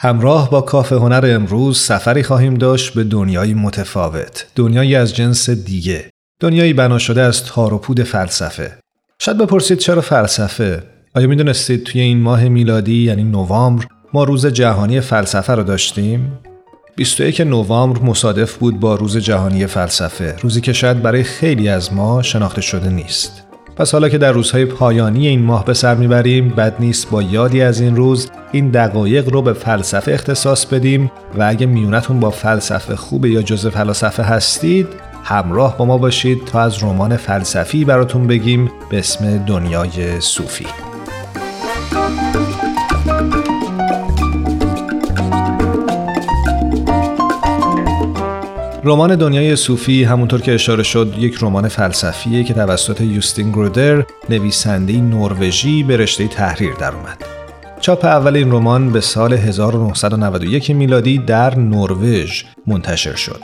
همراه با کافه هنر امروز سفری خواهیم داشت به دنیایی متفاوت دنیایی از جنس دیگه دنیایی بنا شده از تار و پود فلسفه. شاید بپرسید چرا فلسفه؟ آیا می‌دونستید توی این ماه میلادی یعنی نوامبر ما روز جهانی فلسفه رو داشتیم؟ 21 نوامبر مصادف بود با روز جهانی فلسفه روزی که شاید برای خیلی از ما شناخته شده نیست. پس حالا که در روزهای پایانی این ماه به سر می‌بریم بد نیست با یادی از این روز این دقایق رو به فلسفه اختصاص بدیم و اگه میونتون با فلسفه خوبه یا جزء فلسفه هستید همراه با ما باشید تا از رمان فلسفی براتون بگیم به اسم دنیای صوفی. رمان دنیای صوفی همونطور که اشاره شد یک رمان فلسفیه که توسط یوستین گرودر نویسنده نروژی به رشته تحریر در اومد. چاپ اول این رمان به سال 1991 میلادی در نروژ منتشر شد.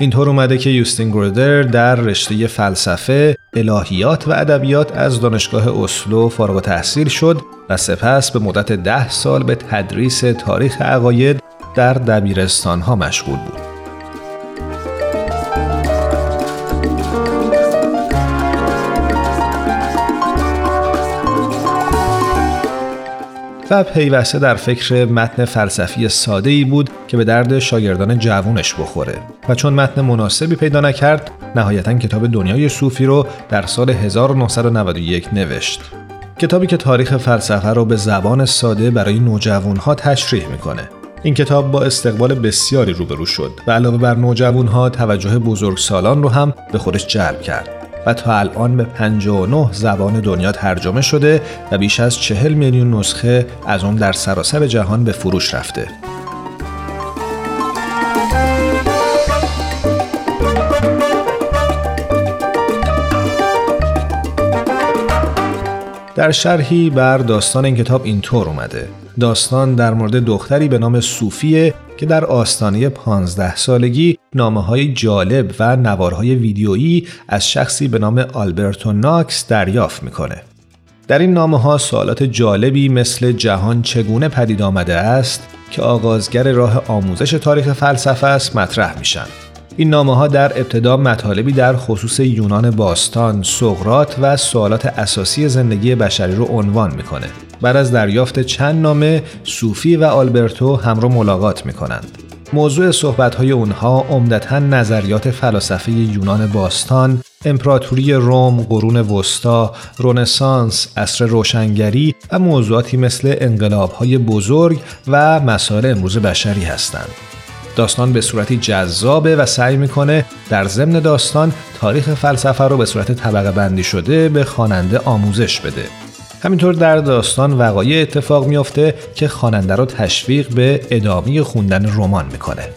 اینطور اومده که یوستین گرودر در رشته فلسفه، الهیات و ادبیات از دانشگاه اسلو فارغ تحصیل شد و سپس به مدت ده سال به تدریس تاریخ عقاید در دبیرستان ها مشغول بود. و پیوسته در فکر متن فلسفی ساده ای بود که به درد شاگردان جوونش بخوره. و چون متن مناسبی پیدا نکرد نهایتا کتاب دنیای صوفی رو در سال 1991 نوشت. کتابی که تاریخ فلسفه رو به زبان ساده برای نوجوانها تشریح می‌کنه. این کتاب با استقبال بسیاری روبرو شد و علاوه بر نوجوانها توجه بزرگسالان رو هم به خودش جلب کرد. و تا الان به 59 زبان دنیا ترجمه شده و بیش از 40 میلیون نسخه از اون در سراسر جهان به فروش رفته. در شرحی بر داستان این کتاب اینطور اومده داستان در مورد دختری به نام صوفیه که در آستانه 15 سالگی نامه های جالب و نوارهای ویدیویی از شخصی به نام آلبرتو ناکس دریافت می‌کنه. در این نامه ها سوالات جالبی مثل جهان چگونه پدید آمده است که آغازگر راه آموزش تاریخ فلسفه است مطرح میشن. این نامه ها در ابتدا مطالبی در خصوص یونان باستان، سقرات و سوالات اساسی زندگی بشری رو عنوان می‌کنه. بعد از دریافت چند نامه صوفی و آلبرتو هم رو ملاقات می کنند. موضوع صحبت‌های اونها عمدتا نظریات فلاسفه یونان باستان، امپراتوری روم، قرون وسطا، رونسانس، عصر روشنگری و موضوعاتی مثل انقلاب‌های بزرگ و مسائل امروز بشری هستند. داستان به صورتی جذابه و سعی می‌کنه در ضمن داستان تاریخ فلسفه رو به صورت طبقه بندی شده به خواننده آموزش بده. همینطور در داستان وقایع اتفاق میافته که خواننده رو تشویق به ادامه خوندن رمان می‌کنه.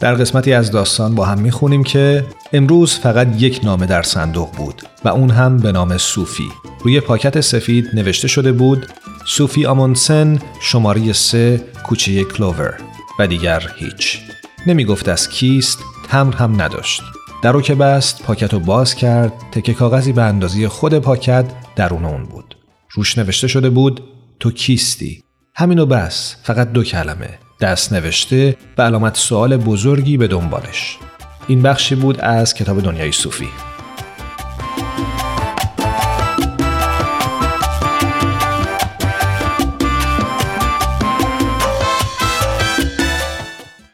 در قسمتی از داستان با هم می‌خونیم که امروز فقط یک نامه در صندوق بود و اون هم به نام صوفی. روی پاکت سفید نوشته شده بود صوفی آمونسن شماره سه کوچه کلوور. و دیگر هیچ. نمی گفت از کیست تمر هم نداشت. در رو که بست پاکت رو باز کرد تکه کاغذی به اندازی خود پاکت درون اون بود. روش نوشته شده بود تو کیستی. همینو بس فقط دو کلمه. دست نوشته و علامت سوال بزرگی به دنبالش. این بخشی بود از کتاب دنیای صوفی.